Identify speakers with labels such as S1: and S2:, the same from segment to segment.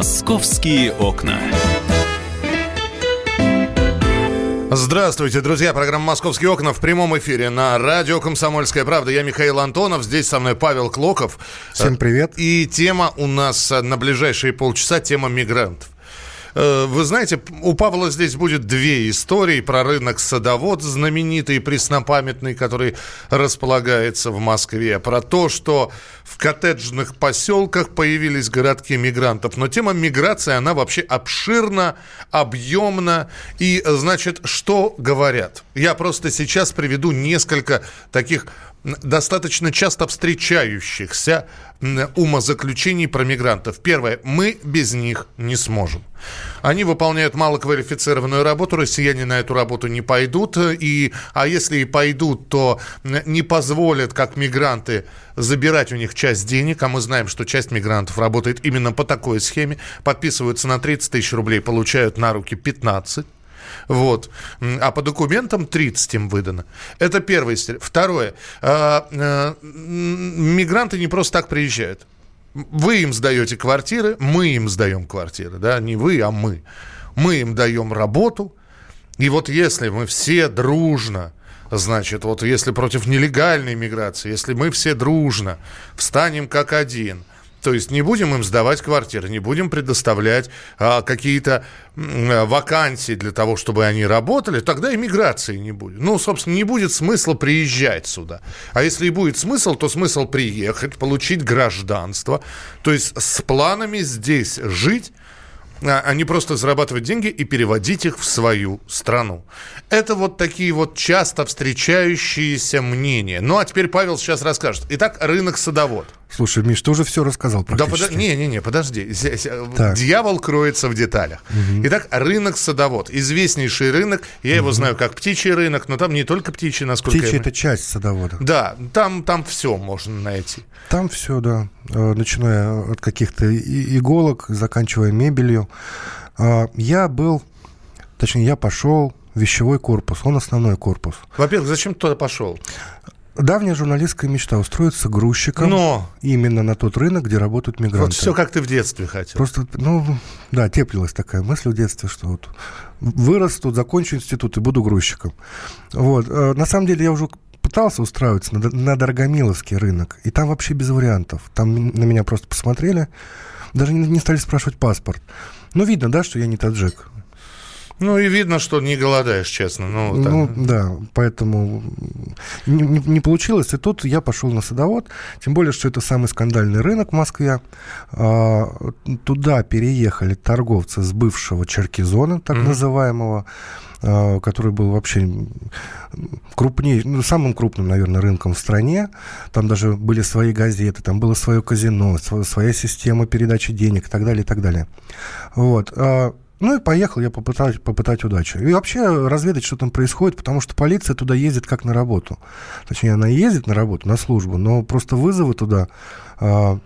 S1: Московские окна.
S2: Здравствуйте, друзья. Программа «Московские окна» в прямом эфире на радио «Комсомольская правда». Я Михаил Антонов, здесь со мной Павел Клоков.
S3: Всем привет.
S2: И тема у нас на ближайшие полчаса – тема мигрантов. Э, вы знаете, у Павла здесь будет две истории про рынок садовод, знаменитый и преснопамятный, который располагается в Москве, про то, что в коттеджных поселках появились городки мигрантов. Но тема миграции, она вообще обширна, объемна. И, значит, что говорят? Я просто сейчас приведу несколько таких достаточно часто встречающихся умозаключений про мигрантов. Первое. Мы без них не сможем. Они выполняют малоквалифицированную работу, россияне на эту работу не пойдут, и, а если и пойдут, то не позволят, как мигранты, забирать у них часть денег, а мы знаем, что часть мигрантов работает именно по такой схеме, подписываются на 30 тысяч рублей, получают на руки 15 вот. А по документам 30 им выдано. Это первое. Второе. А, а, мигранты не просто так приезжают. Вы им сдаете квартиры, мы им сдаем квартиры. Да? Не вы, а мы. Мы им даем работу. И вот если мы все дружно Значит, вот если против нелегальной миграции, если мы все дружно встанем как один, то есть не будем им сдавать квартиры, не будем предоставлять а, какие-то а, вакансии для того, чтобы они работали, тогда иммиграции не будет. Ну, собственно, не будет смысла приезжать сюда. А если и будет смысл, то смысл приехать, получить гражданство, то есть с планами здесь жить, а, а не просто зарабатывать деньги и переводить их в свою страну. Это вот такие вот часто встречающиеся мнения. Ну, а теперь Павел сейчас расскажет. Итак, рынок садовод –
S3: Слушай, Миш, ты уже все рассказал
S2: практически. Да, под... не, не, не, подожди. Так. Дьявол кроется в деталях. Угу. Итак, рынок садовод. Известнейший рынок. Я угу. его знаю как птичий рынок, но там не только птичий, насколько
S3: Птичий
S2: я...
S3: это часть садовода.
S2: Да, там, там все можно найти.
S3: Там все, да. Э, начиная от каких-то иголок, заканчивая мебелью. А, я был, точнее, я пошел вещевой корпус, он основной корпус.
S2: Во-первых, зачем ты туда пошел?
S3: Давняя журналистская мечта устроиться грузчиком
S2: Но...
S3: именно на тот рынок, где работают мигранты. Вот
S2: все, как ты в детстве хотел.
S3: Просто, ну, да, теплилась такая мысль в детстве, что вот вырасту, закончу институт и буду грузчиком. Вот. Э, на самом деле я уже пытался устраиваться на, на Дорогомиловский рынок, и там вообще без вариантов. Там на меня просто посмотрели, даже не, не стали спрашивать паспорт. Ну, видно, да, что я не таджик.
S2: Ну и видно, что не голодаешь, честно. Ну,
S3: ну да, поэтому не, не, не получилось. И тут я пошел на садовод, тем более, что это самый скандальный рынок в Москве. А, туда переехали торговцы с бывшего Черкизона, так mm-hmm. называемого а, который был вообще крупнее, ну, самым крупным, наверное, рынком в стране. Там даже были свои газеты, там было свое казино, своя система передачи денег и так далее, и так далее. Вот. Ну и поехал я попытать, попытать удачи. И вообще разведать, что там происходит, потому что полиция туда ездит как на работу. Точнее, она ездит на работу, на службу, но просто вызовы туда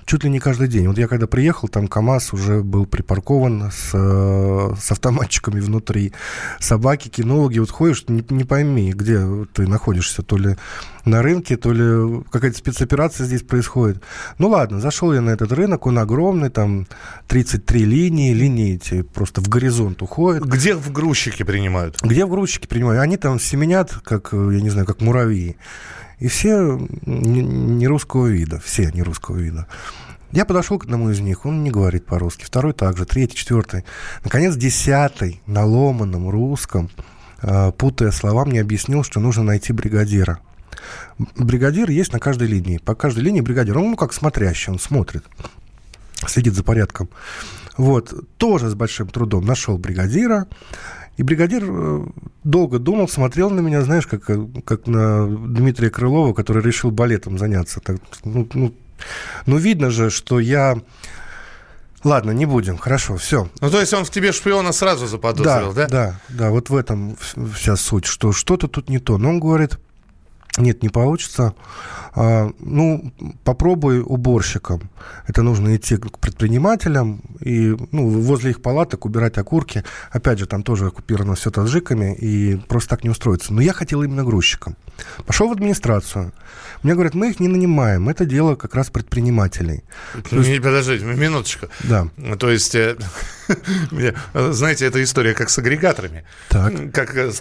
S3: чуть ли не каждый день. Вот я когда приехал, там КАМАЗ уже был припаркован с, с автоматчиками внутри. Собаки, кинологи. Вот ходишь, не, не пойми, где ты находишься. То ли на рынке, то ли какая-то спецоперация здесь происходит. Ну ладно, зашел я на этот рынок, он огромный, там 33 линии, линии эти просто в горизонт уходят.
S2: Где в грузчики принимают?
S3: Где в грузчики принимают? Они там семенят, как, я не знаю, как муравьи. И все не русского вида, все не русского вида. Я подошел к одному из них, он не говорит по-русски, второй также, третий, четвертый. Наконец, десятый на ломаном русском, а, путая слова, мне объяснил, что нужно найти бригадира. Бригадир есть на каждой линии. По каждой линии бригадир. Он ну, как смотрящий, он смотрит, следит за порядком. Вот, тоже с большим трудом нашел бригадира. И бригадир э, долго думал, смотрел на меня, знаешь, как, э, как на Дмитрия Крылова, который решил балетом заняться. Так, ну, ну, ну, видно же, что я... Ладно, не будем, хорошо, все.
S2: Ну, то есть он в тебе шпиона сразу заподозрил, да?
S3: Да, да, да, вот в этом вся суть, что что-то тут не то. Но он говорит, Нет, не получится. А, ну, попробуй уборщикам. Это нужно идти к предпринимателям и ну, возле их палаток убирать окурки. Опять же, там тоже оккупировано все таджиками, и просто так не устроиться. Но я хотел именно грузчиком. Пошел в администрацию. Мне говорят, мы их не нанимаем, это дело как раз предпринимателей.
S2: То есть... Подождите, минуточку.
S3: Да.
S2: То есть, э, знаете, эта история как с агрегаторами.
S3: Так.
S2: Как, э,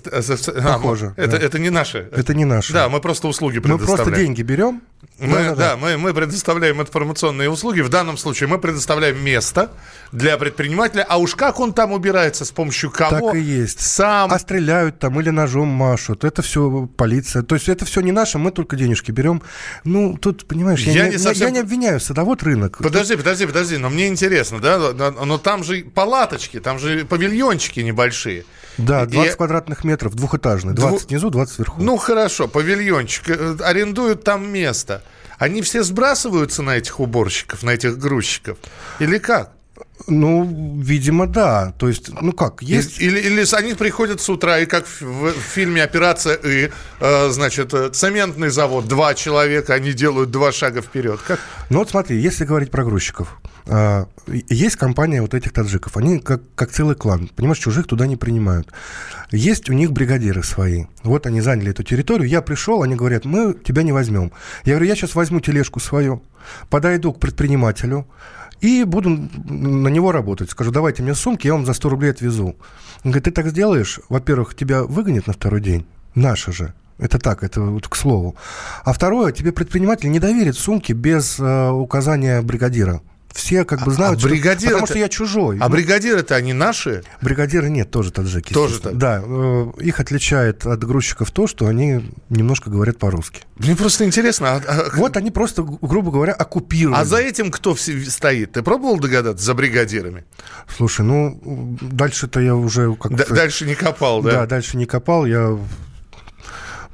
S3: Похоже.
S2: А, это, да. это не наши.
S3: Это не наши.
S2: Да, мы просто услуги предоставляем.
S3: Мы просто деньги берем.
S2: Мы, да, да, да. Мы, мы предоставляем информационные услуги. В данном случае мы предоставляем место для предпринимателя. А уж как он там убирается, с помощью кого?
S3: Так и есть.
S2: Сам.
S3: А стреляют там или ножом машут. Это все полиция. То есть это все не наше, мы только денежки берем. Ну, тут, понимаешь, я, я, не, совсем... я не обвиняю садовод рынок.
S2: Подожди, подожди, подожди. Но мне интересно, да? Но там же палаточки, там же павильончики небольшие.
S3: Да, 20 и... квадратных метров, двухэтажный. 20 Дву... внизу, 20 сверху.
S2: Ну, хорошо, павильончик. Э, арендуют там место. Они все сбрасываются на этих уборщиков, на этих грузчиков? Или как?
S3: Ну, видимо, да. То есть, ну как, есть...
S2: Или, или они приходят с утра, и как в, в фильме «Операция И», э, значит, э, цементный завод, два человека, они делают два шага вперед. Как?
S3: Ну вот смотри, если говорить про грузчиков, есть компания вот этих таджиков, они как, как целый клан, понимаешь, чужих туда не принимают. Есть у них бригадиры свои. Вот они заняли эту территорию, я пришел, они говорят, мы тебя не возьмем. Я говорю, я сейчас возьму тележку свою, подойду к предпринимателю, и буду на него работать. Скажу, давайте мне сумки, я вам за 100 рублей отвезу. Он говорит, ты так сделаешь, во-первых, тебя выгонят на второй день, наши же, это так, это вот к слову. А второе, тебе предприниматель не доверит сумки без э, указания бригадира. Все как бы а знают,
S2: а, бригадир
S3: что, потому что я чужой.
S2: А бригадиры-то они наши?
S3: Бригадиры нет, тоже таджики.
S2: Тоже так?
S3: Да. Э, их отличает от грузчиков то, что они немножко говорят по-русски.
S2: Мне просто интересно. А,
S3: а... Вот они просто, грубо говоря, оккупированы.
S2: А за этим кто стоит? Ты пробовал догадаться за бригадирами?
S3: Слушай, ну, дальше-то я уже как-то...
S2: Дальше не копал, да?
S3: Да, дальше не копал. Я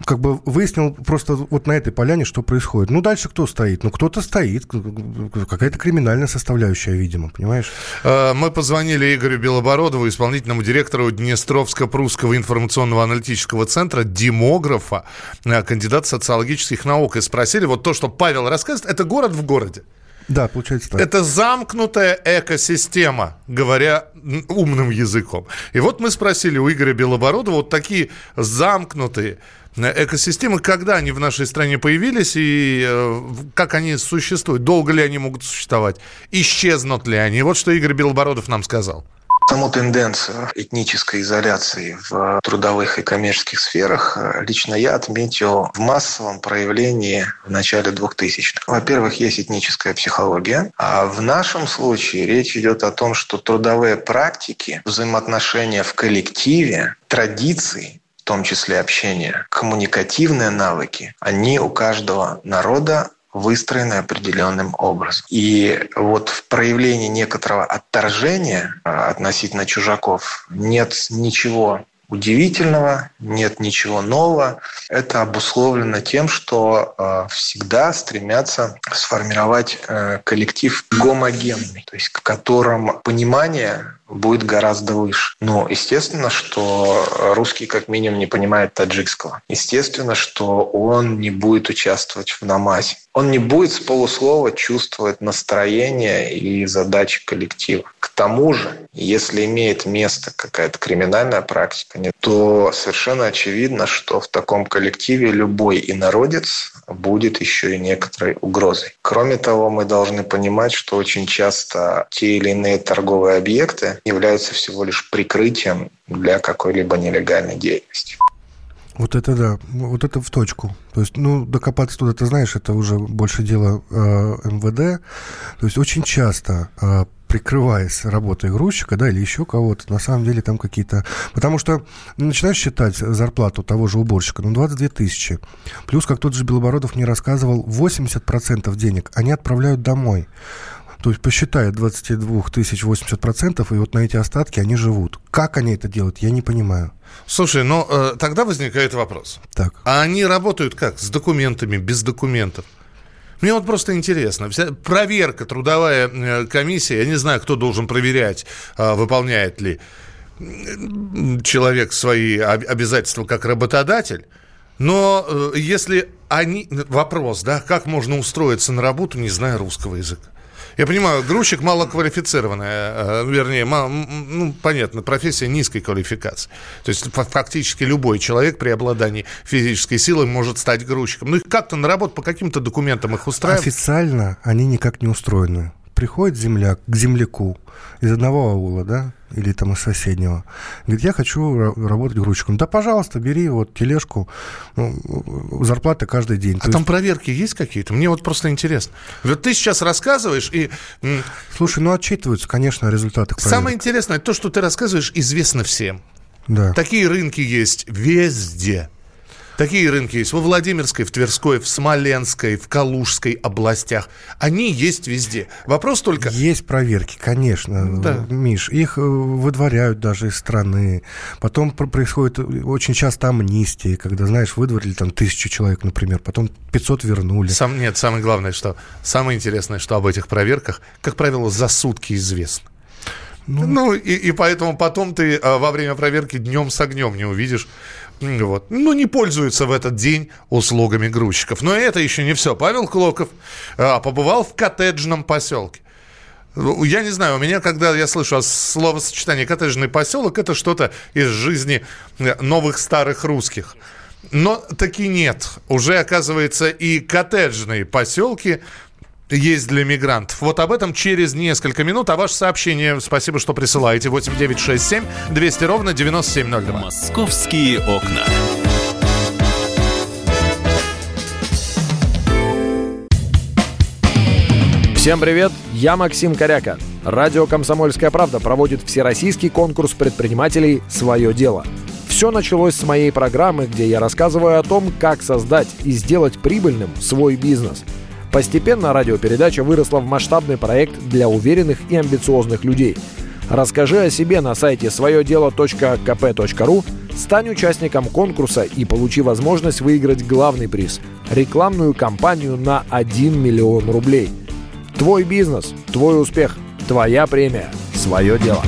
S3: как бы выяснил просто вот на этой поляне, что происходит. Ну, дальше кто стоит? Ну, кто-то стоит. Какая-то криминальная составляющая, видимо, понимаешь?
S2: А, мы позвонили Игорю Белобородову, исполнительному директору Днестровско-Прусского информационного аналитического центра, демографа, а, кандидат социологических наук, и спросили, вот то, что Павел рассказывает, это город в городе.
S3: Да, получается так.
S2: Это замкнутая экосистема, говоря умным языком. И вот мы спросили у Игоря Белобородова вот такие замкнутые экосистемы, когда они в нашей стране появились и э, как они существуют, долго ли они могут существовать, исчезнут ли они. Вот что Игорь Белобородов нам сказал.
S1: Саму тенденцию этнической изоляции в трудовых и коммерческих сферах э, лично я отметил в массовом проявлении в начале 2000-х. Во-первых, есть этническая психология, а в нашем случае речь идет о том, что трудовые практики, взаимоотношения в коллективе, традиции том числе общение, коммуникативные навыки, они у каждого народа выстроены определенным образом. И вот в проявлении некоторого отторжения а, относительно чужаков нет ничего удивительного, нет ничего нового. Это обусловлено тем, что э, всегда стремятся сформировать э, коллектив гомогенный, то есть в котором понимание будет гораздо выше. Но естественно, что русский как минимум не понимает таджикского. Естественно, что он не будет участвовать в намазе. Он не будет с полуслова чувствовать настроение и задачи коллектива. К тому же, если имеет место какая-то криминальная практика, то совершенно очевидно, что в таком коллективе любой инородец будет еще и некоторой угрозой. Кроме того, мы должны понимать, что очень часто те или иные торговые объекты являются всего лишь прикрытием для какой-либо нелегальной деятельности.
S3: Вот это да, вот это в точку. То есть, ну, докопаться туда, ты знаешь, это уже больше дело э, МВД. То есть очень часто э, прикрываясь работой грузчика, да, или еще кого-то, на самом деле там какие-то... Потому что начинаешь считать зарплату того же уборщика, ну, 22 тысячи. Плюс, как тот же Белобородов мне рассказывал, 80% денег они отправляют домой. То есть посчитай 22 тысяч 80%, и вот на эти остатки они живут. Как они это делают, я не понимаю.
S2: Слушай, ну э, тогда возникает вопрос.
S3: Так.
S2: А они работают как? С документами, без документов? Мне вот просто интересно. Вся проверка, трудовая э, комиссия, я не знаю, кто должен проверять, э, выполняет ли человек свои обязательства как работодатель. Но э, если они... Вопрос, да, как можно устроиться на работу, не зная русского языка? Я понимаю, грузчик малоквалифицированная, э, вернее, мал, ну, понятно, профессия низкой квалификации. То есть фактически любой человек при обладании физической силой может стать грузчиком. Ну, их как-то на работу по каким-то документам их устраивают?
S3: Официально они никак не устроены. Приходит земляк к земляку из одного аула, да, или там из соседнего. Говорит, я хочу работать грузчиком. Да, пожалуйста, бери вот тележку, ну, зарплата каждый день.
S2: А То там есть... проверки есть какие-то? Мне вот просто интересно. Вот ты сейчас рассказываешь и...
S3: Слушай, ну отчитываются, конечно, о результатах
S2: проверок. Самое интересное, то, что ты рассказываешь, известно всем.
S3: Да.
S2: Такие рынки есть везде. Такие рынки есть во Владимирской, в Тверской, в Смоленской, в Калужской областях. Они есть везде. Вопрос только...
S3: Есть проверки, конечно, да. Миш. Их э, выдворяют даже из страны. Потом происходит очень часто амнистии, когда, знаешь, выдворили там тысячу человек, например, потом 500 вернули.
S2: Сам, нет, самое главное, что... Самое интересное, что об этих проверках, как правило, за сутки известно. Ну, ну и, и поэтому потом ты а, во время проверки днем с огнем не увидишь вот. Ну, не пользуются в этот день услугами грузчиков. Но это еще не все. Павел Клоков а, побывал в коттеджном поселке. Я не знаю, у меня, когда я слышу словосочетание «коттеджный поселок», это что-то из жизни э, новых старых русских. Но таки нет. Уже, оказывается, и коттеджные поселки есть для мигрантов. Вот об этом через несколько минут. А ваше сообщение, спасибо, что присылаете. 8967 200 ровно 9702.
S4: Московские окна.
S5: Всем привет, я Максим Коряка. Радио «Комсомольская правда» проводит всероссийский конкурс предпринимателей «Свое дело». Все началось с моей программы, где я рассказываю о том, как создать и сделать прибыльным свой бизнес – Постепенно радиопередача выросла в масштабный проект для уверенных и амбициозных людей. Расскажи о себе на сайте своедело.кп.ру, стань участником конкурса и получи возможность выиграть главный приз – рекламную кампанию на 1 миллион рублей. Твой бизнес, твой успех, твоя премия, свое дело.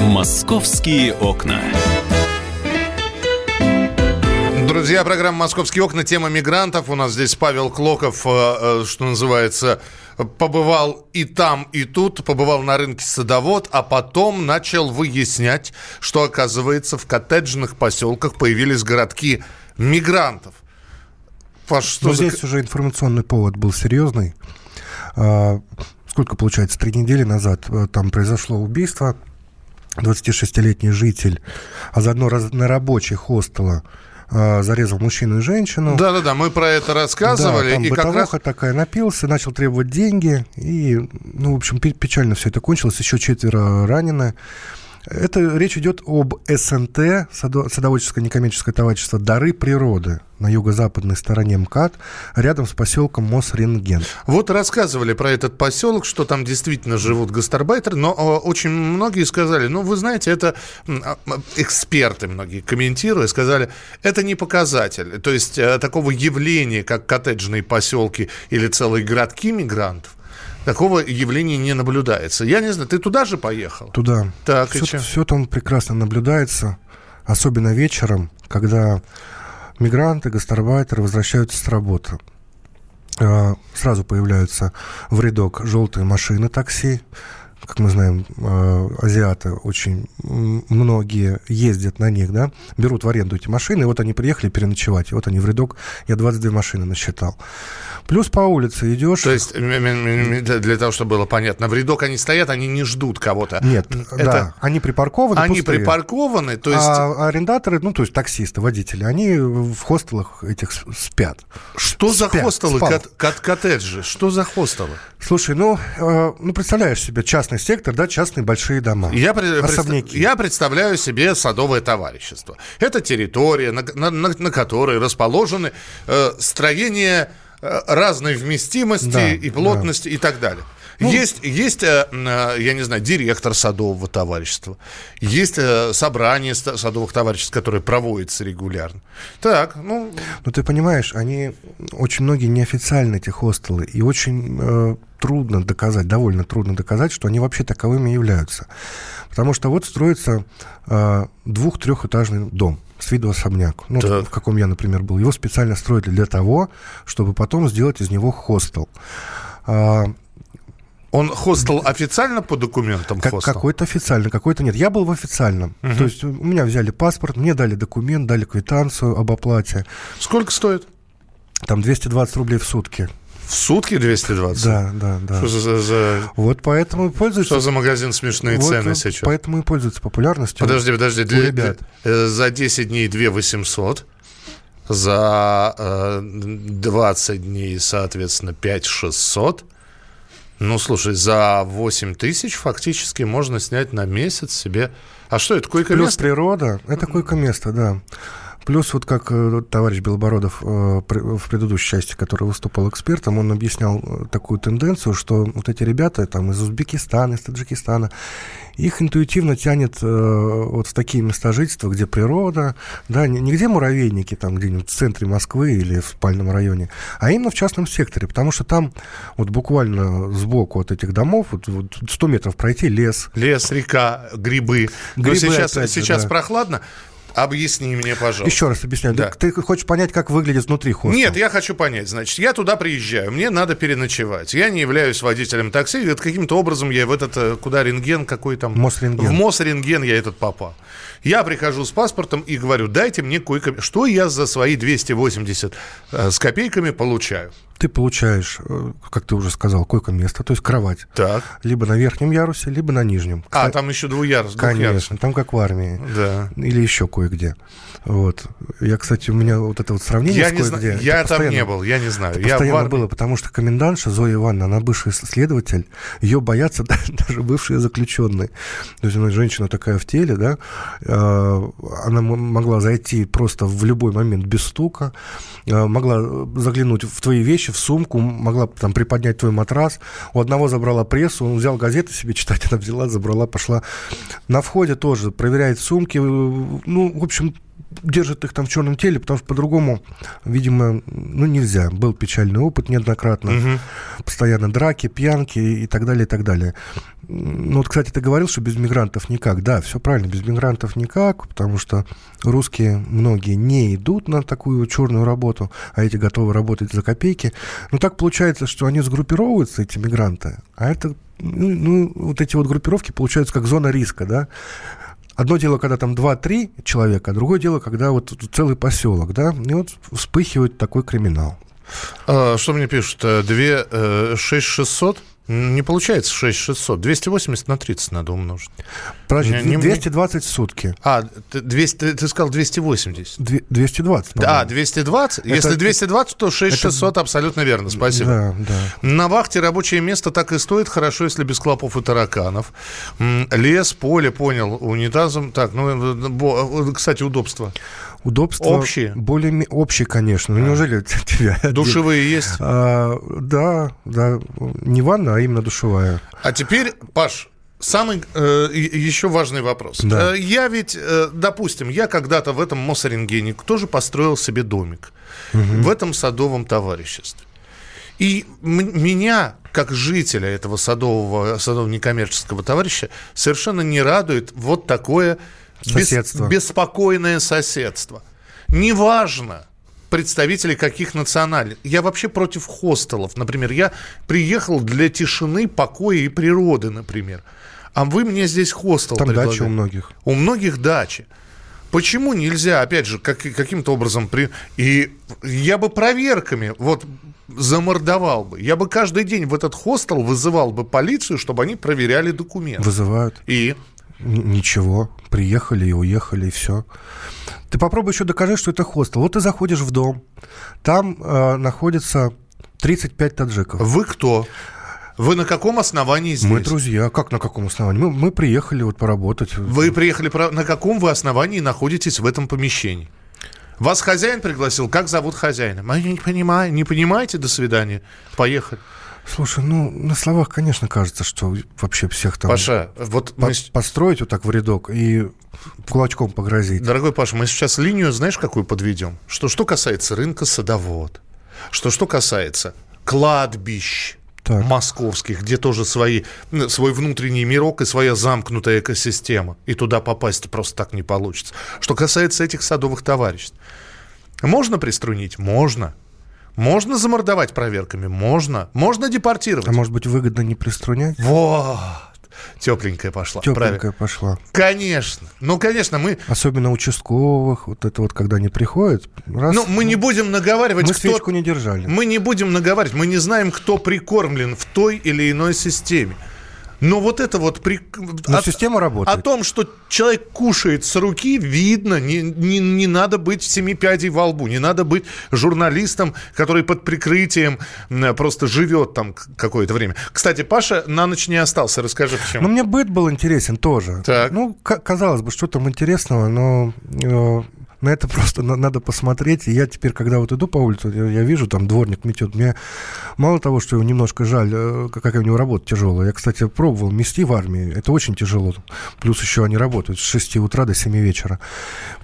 S4: Московские окна.
S2: Друзья, программа «Московские окна», тема мигрантов. У нас здесь Павел Клоков, э, э, что называется, побывал и там, и тут, побывал на рынке садовод, а потом начал выяснять, что, оказывается, в коттеджных поселках появились городки мигрантов.
S3: Паш, что Но за... здесь уже информационный повод был серьезный. А, сколько, получается, три недели назад э, там произошло убийство. 26-летний житель, а заодно на рабочий хостела зарезал мужчину и женщину.
S2: Да-да-да, мы про это рассказывали.
S3: Да, там и бытовуха как раз... такая, напился, начал требовать деньги, и, ну, в общем, печально все это кончилось, еще четверо ранены. Это речь идет об СНТ, садоводческое некоммерческое товарищество «Дары природы» на юго-западной стороне МКАД, рядом с поселком Мосренген.
S2: Вот рассказывали про этот поселок, что там действительно живут гастарбайтеры, но очень многие сказали, ну, вы знаете, это а, эксперты многие комментируя, сказали, это не показатель. То есть э, такого явления, как коттеджные поселки или целые городки мигрантов, Такого явления не наблюдается. Я не знаю, ты туда же поехал?
S3: Туда. Так, все, все там прекрасно наблюдается, особенно вечером, когда мигранты, гастарбайтеры возвращаются с работы. А, сразу появляются в рядок желтые машины такси, как мы знаем, э, азиаты очень многие ездят на них, да, берут в аренду эти машины, и вот они приехали переночевать, и вот они в рядок, я 22 машины насчитал. Плюс по улице идешь...
S2: То есть, для того, чтобы было понятно, в рядок они стоят, они не ждут кого-то.
S3: Нет, Это... да, они припаркованы,
S2: Они пустые. припаркованы, то есть...
S3: А арендаторы, ну, то есть таксисты, водители, они в хостелах этих спят.
S2: Что спят, за хостелы, кот коттеджи? Что за хостелы?
S3: Слушай, ну, э, ну, представляешь себе частный сектор, да, частные большие дома.
S2: Я, особняки. я представляю себе садовое товарищество. Это территория, на, на, на, на которой расположены э, строения разной вместимости да, и плотности да. и так далее. Ну, есть, есть, э, я не знаю, директор садового товарищества, есть собрание садовых товариществ, которое проводится регулярно. Так, ну...
S3: Ну, ты понимаешь, они очень многие неофициальные эти хостелы, и очень э, трудно доказать, довольно трудно доказать, что они вообще таковыми являются. Потому что вот строится э, двух-трехэтажный дом с виду особняк, ну, так. в каком я, например, был. Его специально строили для того, чтобы потом сделать из него хостел.
S2: А, он хостел официально по документам
S3: как,
S2: хостел?
S3: Какой-то официально, какой-то нет. Я был в официальном. Угу. То есть у меня взяли паспорт, мне дали документ, дали квитанцию об оплате.
S2: Сколько стоит?
S3: Там 220 рублей в сутки.
S2: В сутки 220?
S3: Да, да, да.
S2: Что за, за...
S3: Вот поэтому и пользуются...
S2: Что за магазин смешные вот, цены сейчас?
S3: Поэтому и пользуются популярностью.
S2: Подожди, подожди. Для, ребят. Для, за 10 дней 2 800, за э, 20 дней, соответственно, 5 600. Ну, слушай, за 8 тысяч фактически можно снять на месяц себе... А что это, койко-место?
S3: Плюс природа. Это койко-место, да. Плюс вот как э, товарищ Белобородов э, в предыдущей части, который выступал экспертом, он объяснял э, такую тенденцию, что вот эти ребята там из Узбекистана, из Таджикистана, их интуитивно тянет вот в такие места жительства, где природа, да, не где муравейники, там где-нибудь в центре Москвы или в спальном районе, а именно в частном секторе, потому что там вот буквально сбоку от этих домов вот, вот 100 метров пройти лес.
S2: Лес, река, грибы. грибы сейчас, же, сейчас да. прохладно, Объясни мне, пожалуйста.
S3: Еще раз объясняю. Да. Ты хочешь понять, как выглядит внутри хостела?
S2: Нет, я хочу понять. Значит, я туда приезжаю, мне надо переночевать. Я не являюсь водителем такси. Это каким-то образом я в этот, э, куда рентген какой там...
S3: Мосрентген.
S2: В Мосрентген я этот попал. Я прихожу с паспортом и говорю, дайте мне койко... Что я за свои 280 э, с копейками получаю?
S3: Ты получаешь, э, как ты уже сказал, койко-место, то есть кровать.
S2: Так.
S3: Либо на верхнем ярусе, либо на нижнем.
S2: А, там еще двуярус.
S3: Конечно, там как в армии.
S2: Да.
S3: Или еще кое-где. Вот. Я, кстати, у меня вот это вот сравнение
S2: я с не зна... Я там не был, я не знаю.
S3: Это я постоянно было, потому что комендантша Зоя Ивановна, она бывший следователь, ее боятся даже бывшие заключенные. То есть она женщина такая в теле, да, она могла зайти просто в любой момент без стука, а, могла заглянуть в твои вещи, в сумку, могла там приподнять твой матрас. У одного забрала прессу, он взял газеты себе читать, она взяла, забрала, пошла. На входе тоже проверяет сумки. Ну, в общем, держит их там в черном теле, потому что по-другому, видимо, ну, нельзя. Был печальный опыт неоднократно. Угу. Постоянно драки, пьянки и так далее, и так далее. Ну, вот, кстати, ты говорил, что без мигрантов никак. Да, все правильно, без мигрантов никак, потому что русские многие не идут на такую черную работу, а эти готовы работать за копейки. Но так получается, что они сгруппировываются, эти мигранты, а это ну, ну, вот эти вот группировки получаются как зона риска, да. Одно дело, когда там 2-3 человека, а другое дело, когда вот целый поселок, да, и вот вспыхивает такой криминал.
S2: А, что мне пишут? 2, 6 600? Не получается 6600. 280 на 30 надо умножить.
S3: Подожди, не, 220 в сутки.
S2: А, 200, ты, сказал 280.
S3: 220.
S2: Да, 220. Это, Если 220, то 6600 это... абсолютно верно. Спасибо.
S3: Да, да.
S2: На вахте рабочее место так и стоит хорошо, если без клопов и тараканов. Лес, поле, понял, унитазом. Так, ну, э, кстати, удобство.
S3: Удобства
S2: общие?
S3: Более общие, конечно. Ну, неужели тебя...
S2: Душевые есть?
S3: А, да, да. Не ванна, а именно душевая.
S2: А теперь, Паш, Самый э, еще важный вопрос. Да. Э, я ведь, э, допустим, я когда-то в этом Мосорингене тоже построил себе домик угу. в этом садовом товариществе. И меня, как жителя этого садового, садового некоммерческого товарища, совершенно не радует вот такое Соседство. Бес, беспокойное соседство. Неважно, представители каких национальных. Я вообще против хостелов. Например, я приехал для тишины, покоя и природы, например. А вы мне здесь хостел
S3: Там предлагаете. дача у многих.
S2: У многих дачи. Почему нельзя, опять же, как, каким-то образом... При... И я бы проверками вот замордовал бы. Я бы каждый день в этот хостел вызывал бы полицию, чтобы они проверяли документы.
S3: Вызывают.
S2: И?
S3: Ничего, приехали и уехали, и все. Ты попробуй еще докажи, что это хостел. Вот ты заходишь в дом, там э, находится 35 таджиков.
S2: Вы кто? Вы на каком основании здесь?
S3: Мы друзья. Как на каком основании? Мы, мы приехали вот поработать.
S2: Вы приехали... На каком вы основании находитесь в этом помещении? Вас хозяин пригласил? Как зовут хозяина? Мы не понимаем. Не понимаете? До свидания. Поехали.
S3: Слушай, ну, на словах, конечно, кажется, что вообще всех там...
S2: Паша, вот
S3: по-
S2: мы...
S3: Построить вот так в рядок и кулачком погрозить.
S2: Дорогой Паша, мы сейчас линию, знаешь, какую подведем? Что, что касается рынка садовод, что, что касается кладбищ,
S3: Так.
S2: московских, где тоже свои, свой внутренний мирок и своя замкнутая экосистема. И туда попасть просто так не получится. Что касается этих садовых товариществ. Можно приструнить? Можно. Можно замордовать проверками? Можно. Можно депортировать?
S3: А может быть, выгодно не приструнять?
S2: Вот. Тепленькая пошла.
S3: Тепленькая
S2: Правильно.
S3: пошла.
S2: Конечно. Ну, конечно, мы...
S3: Особенно участковых, вот это вот, когда они приходят, раз...
S2: Ну, мы не будем наговаривать,
S3: мы
S2: кто...
S3: свечку не держали.
S2: Мы не будем наговаривать, мы не знаем, кто прикормлен в той или иной системе. Но вот это вот... При...
S3: Но
S2: о-
S3: система работает.
S2: О том, что человек кушает с руки, видно. Не, не, не надо быть семи пядей во лбу. Не надо быть журналистом, который под прикрытием просто живет там какое-то время. Кстати, Паша на ночь не остался. Расскажи, почему.
S3: Ну, мне быт был интересен тоже.
S2: Так.
S3: Ну, казалось бы, что там интересного, но э, на это просто на- надо посмотреть. И я теперь, когда вот иду по улице, я, я вижу, там дворник метет. Мне мало того, что его немножко жаль, э, какая у него работа тяжелая. Я, кстати, пробовал мести в армии. Это очень тяжело. Плюс еще они работают с 6 утра до 7 вечера.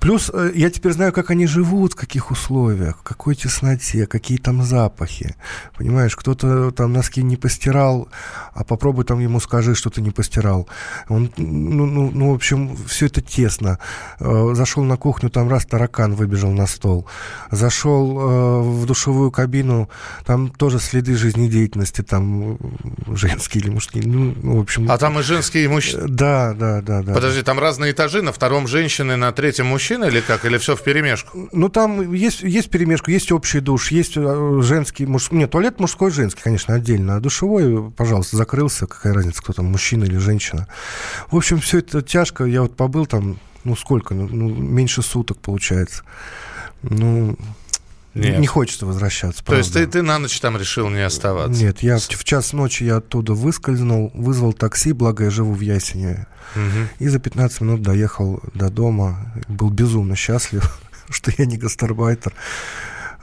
S3: Плюс э, я теперь знаю, как они живут, в каких условиях, в какой тесноте, какие там запахи. Понимаешь, кто-то там носки не постирал, а попробуй там ему скажи, что ты не постирал. Он, ну, ну, ну, в общем, все это тесно. Э, Зашел на кухню, там раз таракан выбежал на стол. Зашел э, в душевую кабину, там тоже следы жизнедеятельности, там э, женские или мужские. Ну, ну, в общем...
S2: А там и женские, и мужчины.
S3: Да, да, да, да.
S2: Подожди, там разные этажи, на втором женщины, на третьем мужчины или как? Или все в перемешку?
S3: Ну, там есть, есть перемешка, есть общий душ, есть э, женский, мужской. Нет, туалет мужской, женский, конечно, отдельно. А душевой, пожалуйста, закрылся. Какая разница, кто там, мужчина или женщина. В общем, все это тяжко. Я вот побыл там, ну, сколько? Ну, ну, меньше суток, получается. Ну,
S2: Нет.
S3: не хочется возвращаться,
S2: То есть ты,
S3: правда.
S2: ты на ночь там решил не оставаться?
S3: Нет, я в, в час ночи я оттуда выскользнул, вызвал такси, благо я живу в Ясене,
S2: Мгм.
S3: и за 15 минут доехал до дома. Был безумно счастлив, что я не гастарбайтер.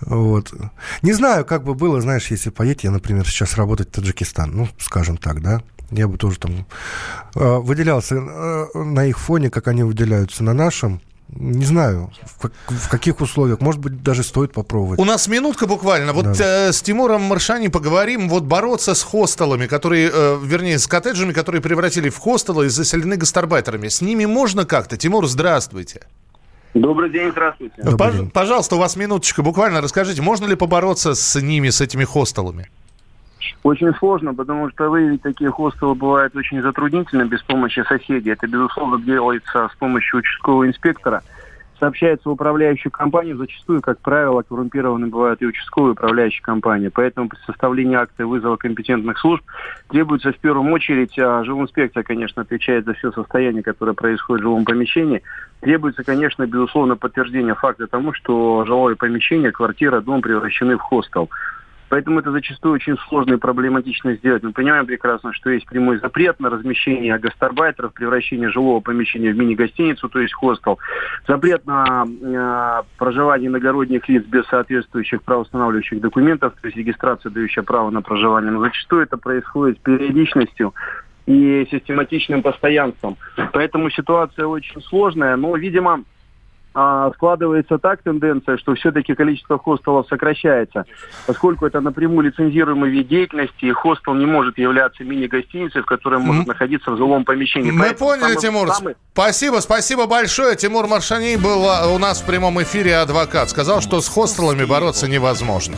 S3: Вот. Не знаю, как бы было, знаешь, если поедете, я, например, сейчас работать в Таджикистан, ну, скажем так, да, я бы тоже там э, выделялся э, на их фоне, как они выделяются на нашем. Не знаю, в, как- в каких условиях. Может быть, даже стоит попробовать.
S2: У нас минутка буквально. Вот э, с Тимуром Маршани поговорим. Вот бороться с хостелами, которые, э, вернее, с коттеджами, которые превратили в хостелы и заселены гастарбайтерами. С ними можно как-то? Тимур, здравствуйте.
S6: Добрый день, здравствуйте.
S3: Добрый
S2: Пож-
S3: день.
S2: Пожалуйста, у вас минуточка. Буквально расскажите, можно ли побороться с ними, с этими хостелами?
S6: Очень сложно, потому что выявить такие хостелы бывает очень затруднительно без помощи соседей. Это, безусловно, делается с помощью участкового инспектора. Сообщается в управляющую компанию. Зачастую, как правило, коррумпированы бывают и участковые управляющие компании. Поэтому при составлении акта вызова компетентных служб требуется в первую очередь, а жилинспекция, конечно, отвечает за все состояние, которое происходит в жилом помещении, требуется, конечно, безусловно, подтверждение факта тому, что жилое помещение, квартира, дом превращены в хостел. Поэтому это зачастую очень сложно и проблематично сделать. Мы понимаем прекрасно, что есть прямой запрет на размещение гастарбайтеров, превращение жилого помещения в мини-гостиницу, то есть хостел. Запрет на э, проживание иногородних лиц без соответствующих правоустанавливающих документов, то есть регистрация, дающая право на проживание. Но зачастую это происходит с периодичностью и систематичным постоянством. Поэтому ситуация очень сложная, но, видимо, а, складывается так тенденция, что все-таки количество хостелов сокращается, поскольку это напрямую лицензируемый вид деятельности, и хостел не может являться мини-гостиницей, в которой может
S2: М.
S6: находиться в жилом помещении.
S2: Мы
S6: Поэтому
S2: поняли,
S6: самый-
S2: Тимур.
S6: самый-
S2: Спасибо, спасибо большое. Тимур Маршани был а, у нас в прямом эфире адвокат. Сказал, что с хостелами бороться невозможно.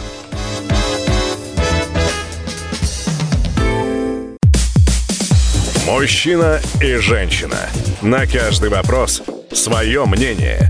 S7: Мужчина и женщина. На каждый вопрос свое мнение.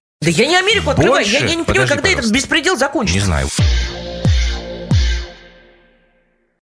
S8: Да я не Америку открываю.
S9: Больше?
S8: Я, я не понимаю,
S9: Подожди,
S8: когда этот
S9: пожалуйста.
S8: беспредел закончится.
S9: Не знаю.